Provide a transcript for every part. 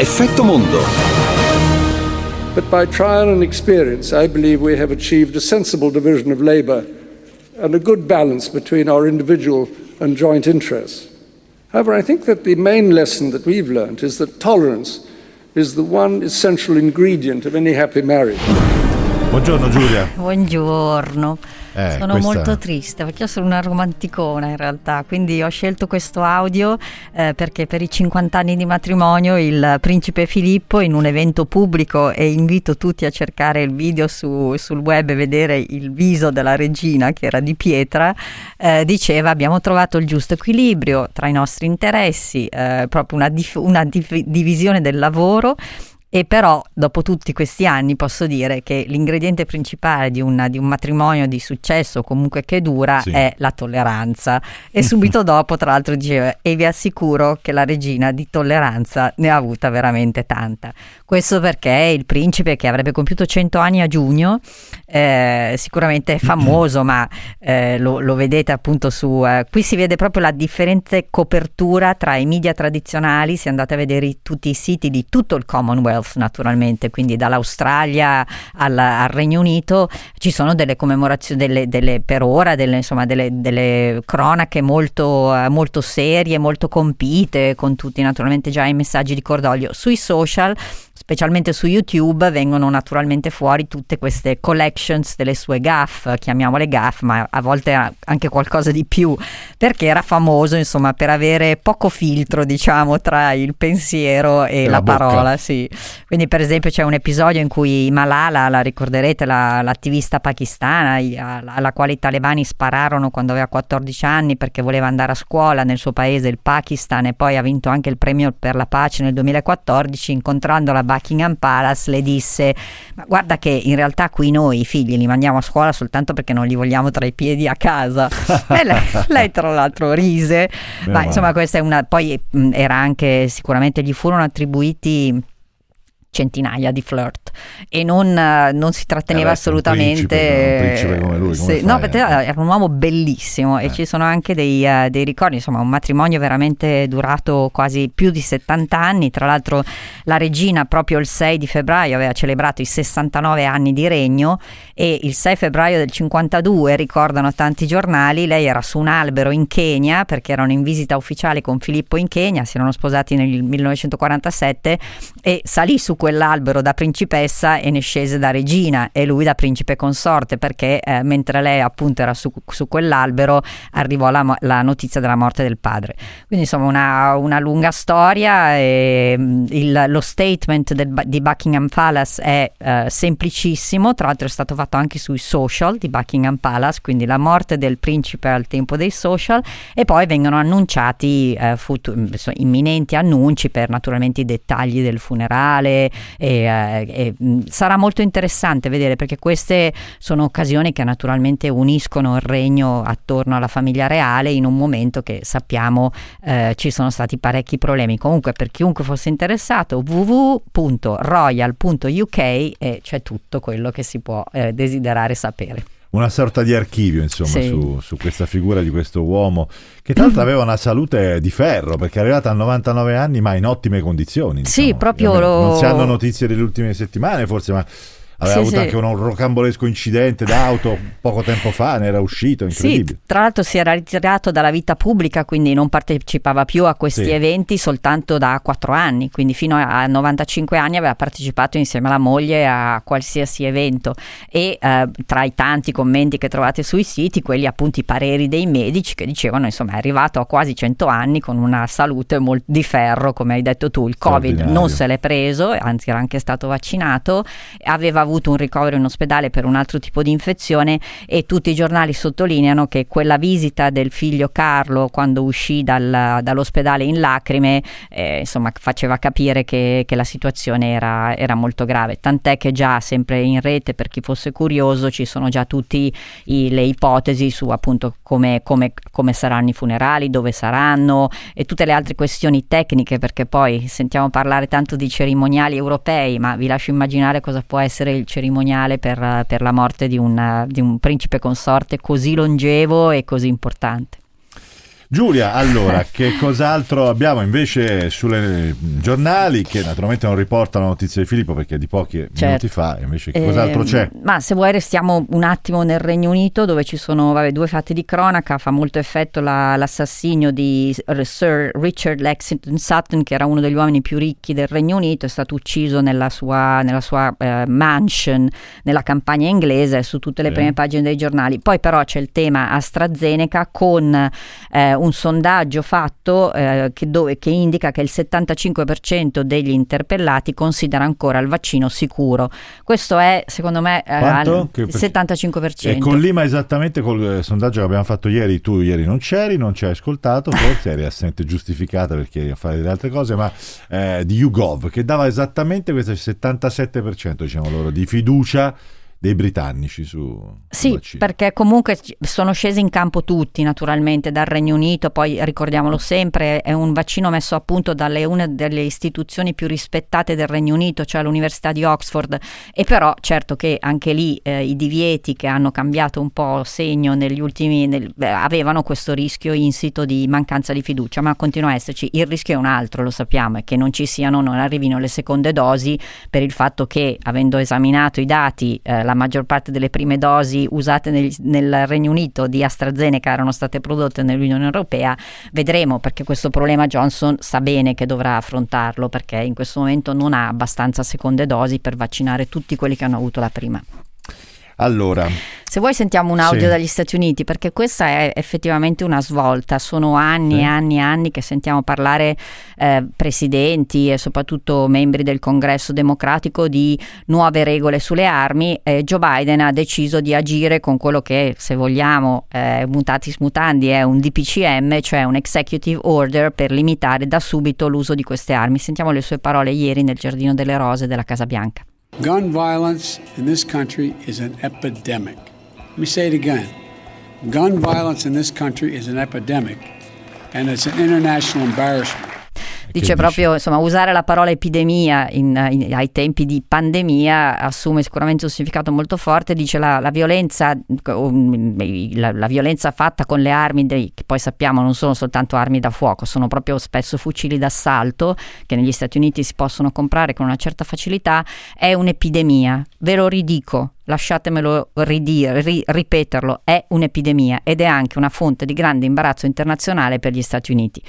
Effetto Mondo. But by trial and experience, I believe we have achieved a sensible division of labour and a good balance between our individual and joint interests. However, I think that the main lesson that we've learned is that tolerance is the one essential ingredient of any happy marriage. Buongiorno Giulia. Buongiorno. Eh, sono questa- molto triste perché io sono una romanticona in realtà, quindi ho scelto questo audio eh, perché per i 50 anni di matrimonio il principe Filippo in un evento pubblico e invito tutti a cercare il video su- sul web e vedere il viso della regina che era di pietra, eh, diceva abbiamo trovato il giusto equilibrio tra i nostri interessi, eh, proprio una, dif- una dif- divisione del lavoro e però dopo tutti questi anni posso dire che l'ingrediente principale di, una- di un matrimonio di successo, comunque che dura, Sì. è la tolleranza. E subito dopo, tra l'altro, diceva: E vi assicuro che la regina di tolleranza ne ha avuta veramente tanta. Questo perché il principe, che avrebbe compiuto 100 anni a giugno, eh, sicuramente è famoso, ma eh, lo, lo vedete appunto su. eh, qui si vede proprio la differente copertura tra i media tradizionali. Se andate a vedere tutti i siti di tutto il Commonwealth, naturalmente, quindi dall'Australia al, al Regno Unito, ci sono delle commemorazioni, delle, delle- per ora, delle, insomma, delle cronache molto, eh, molto serie, molto compite, con tutti naturalmente già i messaggi di cordoglio. Sui social specialmente su YouTube vengono naturalmente fuori tutte queste collections delle sue gaff, chiamiamole gaff, ma a volte anche qualcosa di più, perché era famoso insomma per avere poco filtro diciamo tra il pensiero e la, la parola, sì. Quindi per esempio c'è un episodio in cui Malala, la ricorderete, la- l'attivista pakistana alla, quale i talebani spararono quando aveva 14 anni perché voleva andare a scuola nel suo paese, il Pakistan, e poi ha vinto anche il premio per la pace nel 2014, incontrandola Buckingham Palace le disse ma guarda che in realtà qui noi i figli li mandiamo a scuola soltanto perché non li vogliamo tra i piedi a casa. lei, lei, tra l'altro rise, Meno ma insomma questa è una... poi mh, era anche sicuramente gli furono attribuiti centinaia di flirt. E non, eh, non si tratteneva Eh beh, se un assolutamente principe, un principe come lui, sì, no perché era un uomo bellissimo Eh. e ci sono anche dei, eh, dei ricordi insomma un matrimonio veramente durato quasi più di 70 anni. Tra l'altro la regina proprio il 6 di febbraio aveva celebrato i 69 anni di regno e il 6 febbraio del 52 ricordano tanti giornali lei era su un albero in Kenya perché erano in visita ufficiale con Filippo in Kenya si erano sposati nel 1947 e salì su quell'albero da principessa e ne scese da regina e lui da principe consorte perché eh, mentre lei appunto era su, su quell'albero arrivò la, la notizia della morte del padre. Quindi insomma una, una lunga storia e mm, il- lo statement del di Buckingham Palace è eh, semplicissimo. Tra l'altro è stato fatto anche sui social di Buckingham Palace quindi la morte del principe al tempo dei social e poi vengono annunciati eh, futu- imminenti annunci per naturalmente i dettagli del funerale e, eh, e, mh, sarà molto interessante vedere perché queste sono occasioni che naturalmente uniscono il regno attorno alla famiglia reale in un momento che sappiamo eh, ci sono stati parecchi problemi. Comunque per chiunque fosse interessato www.royal.uk e c'è tutto quello che si può eh, desiderare sapere Una sorta di archivio, insomma, Sì. su, su questa figura di questo uomo, che tra l'altro aveva una salute di ferro, perché è arrivata a 99 anni, ma in ottime condizioni. Sì, diciamo. proprio Ovviamente lo- Non si hanno notizie delle ultime settimane, forse, ma aveva Sì, avuto sì. anche un rocambolesco incidente d'auto poco tempo fa, ne era uscito, incredibile. Sì, tra l'altro si era ritirato dalla vita pubblica, quindi non partecipava più a questi Sì. eventi soltanto da 4 anni, quindi fino a 95 anni aveva partecipato insieme alla moglie a qualsiasi evento e eh, tra i tanti commenti che trovate sui siti, quelli appunto i pareri dei medici che dicevano insomma è arrivato a quasi 100 anni con una salute molto di ferro, come hai detto tu, il Covid non se l'è preso, anzi era anche stato vaccinato, aveva avuto un ricovero in ospedale per un altro tipo di infezione e tutti i giornali sottolineano che quella visita del figlio Carlo quando uscì dal- dall'ospedale in lacrime eh, insomma faceva capire che, che la situazione era, era molto grave. Tant'è che già sempre in rete per chi fosse curioso ci sono già tutte le ipotesi su appunto come, come- come saranno i funerali dove saranno e tutte le altre questioni tecniche perché poi sentiamo parlare tanto di cerimoniali europei ma vi lascio immaginare cosa può essere il cerimoniale per, per la morte di un, di un principe consorte così longevo e così importante. Giulia, allora, che cos'altro abbiamo invece sui giornali che naturalmente non riportano notizie di Filippo perché di pochi certo. minuti fa, invece che cos'altro eh, c'è? Ma se vuoi restiamo un attimo nel Regno Unito dove ci sono vabbè, due fatti di cronaca, fa molto effetto la, l'assassinio di Sir Richard Lexington Sutton che era uno degli uomini più ricchi del Regno Unito, è stato ucciso nella sua, nella sua eh, mansion nella campagna inglese su tutte le sì. prime pagine dei giornali. Poi però c'è il tema AstraZeneca con eh, un sondaggio fatto eh, che, dove, che, indica che il 75% degli interpellati considera ancora il vaccino sicuro. Questo è secondo me eh, il 75%. E con Lima esattamente col eh, sondaggio che abbiamo fatto ieri, tu ieri non c'eri, non ci hai ascoltato, forse eri assente giustificata perché eri a fare delle altre cose, ma eh, di YouGov che dava esattamente questo 77% diciamo loro di fiducia dei britannici su Sì, perché comunque sono scesi in campo tutti naturalmente dal Regno Unito, poi ricordiamolo sempre, è un vaccino messo a punto dalle una delle istituzioni più rispettate del Regno Unito, cioè l'Università di Oxford e però certo che anche lì eh, i divieti che hanno cambiato un po' segno negli ultimi nel, beh, avevano questo rischio insito di mancanza di fiducia, ma continua a esserci. Il rischio è un altro, lo sappiamo, è che non ci siano, non arrivino le seconde dosi per il fatto che avendo esaminato i dati eh, la maggior parte delle prime dosi usate nel, nel Regno Unito di AstraZeneca erano state prodotte nell'Unione Europea, vedremo perché questo problema Johnson sa bene che dovrà affrontarlo perché in questo momento non ha abbastanza seconde dosi per vaccinare tutti quelli che hanno avuto la prima. Allora, se vuoi sentiamo un audio sì. dagli Stati Uniti, perché questa è effettivamente una svolta. Sono anni e anni e anni che sentiamo parlare eh, presidenti e soprattutto membri del Congresso democratico di nuove regole sulle armi. Eh, Joe Biden ha deciso di agire con quello che, se vogliamo, eh, mutatis mutandi, è un DPCM, cioè un executive order per limitare da subito l'uso di queste armi. Sentiamo le sue parole ieri nel Giardino delle Rose della Casa Bianca. Gun violence in this country is an epidemic. Let me say it again. Gun violence in this country is an epidemic, and it's an international embarrassment. Dice proprio, insomma, usare la parola epidemia in, in, ai tempi di pandemia assume sicuramente un significato molto forte. Dice la, la violenza, la, la, violenza fatta con le armi, dei, che poi sappiamo non sono soltanto armi da fuoco, sono proprio spesso fucili d'assalto che negli Stati Uniti si possono comprare con una certa facilità, è un'epidemia. Ve lo ridico, lasciatemelo ridire, ri, ripeterlo, è un'epidemia ed è anche una fonte di grande imbarazzo internazionale per gli Stati Uniti.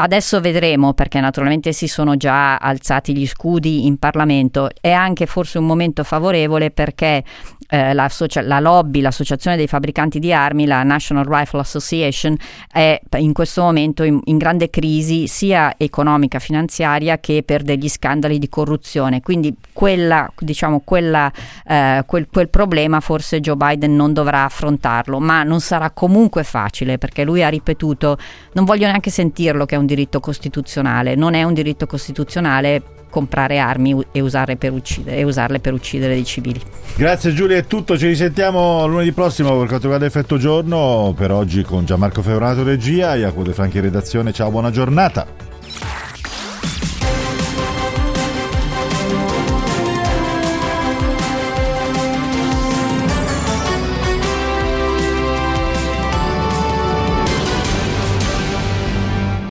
Adesso vedremo perché naturalmente si sono già alzati gli scudi in Parlamento. È anche forse un momento favorevole perché eh, la, lobby, l'associazione dei fabbricanti di armi, la National Rifle Association, è in questo momento in, in grande crisi sia economica, finanziaria che per degli scandali di corruzione. Quindi quella, diciamo, quella, eh, quel, quel problema forse Joe Biden non dovrà affrontarlo, ma non sarà comunque facile perché lui ha ripetuto, non voglio neanche sentirlo che è un diritto costituzionale, non è un diritto costituzionale comprare armi e, per uccidere, e usarle per uccidere dei civili. Grazie Giulia, è tutto, ci risentiamo lunedì prossimo per quanto riguarda Effetto Giorno, per oggi con Gianmarco Feuronato regia, Jacopo De Franchi redazione, ciao, buona giornata.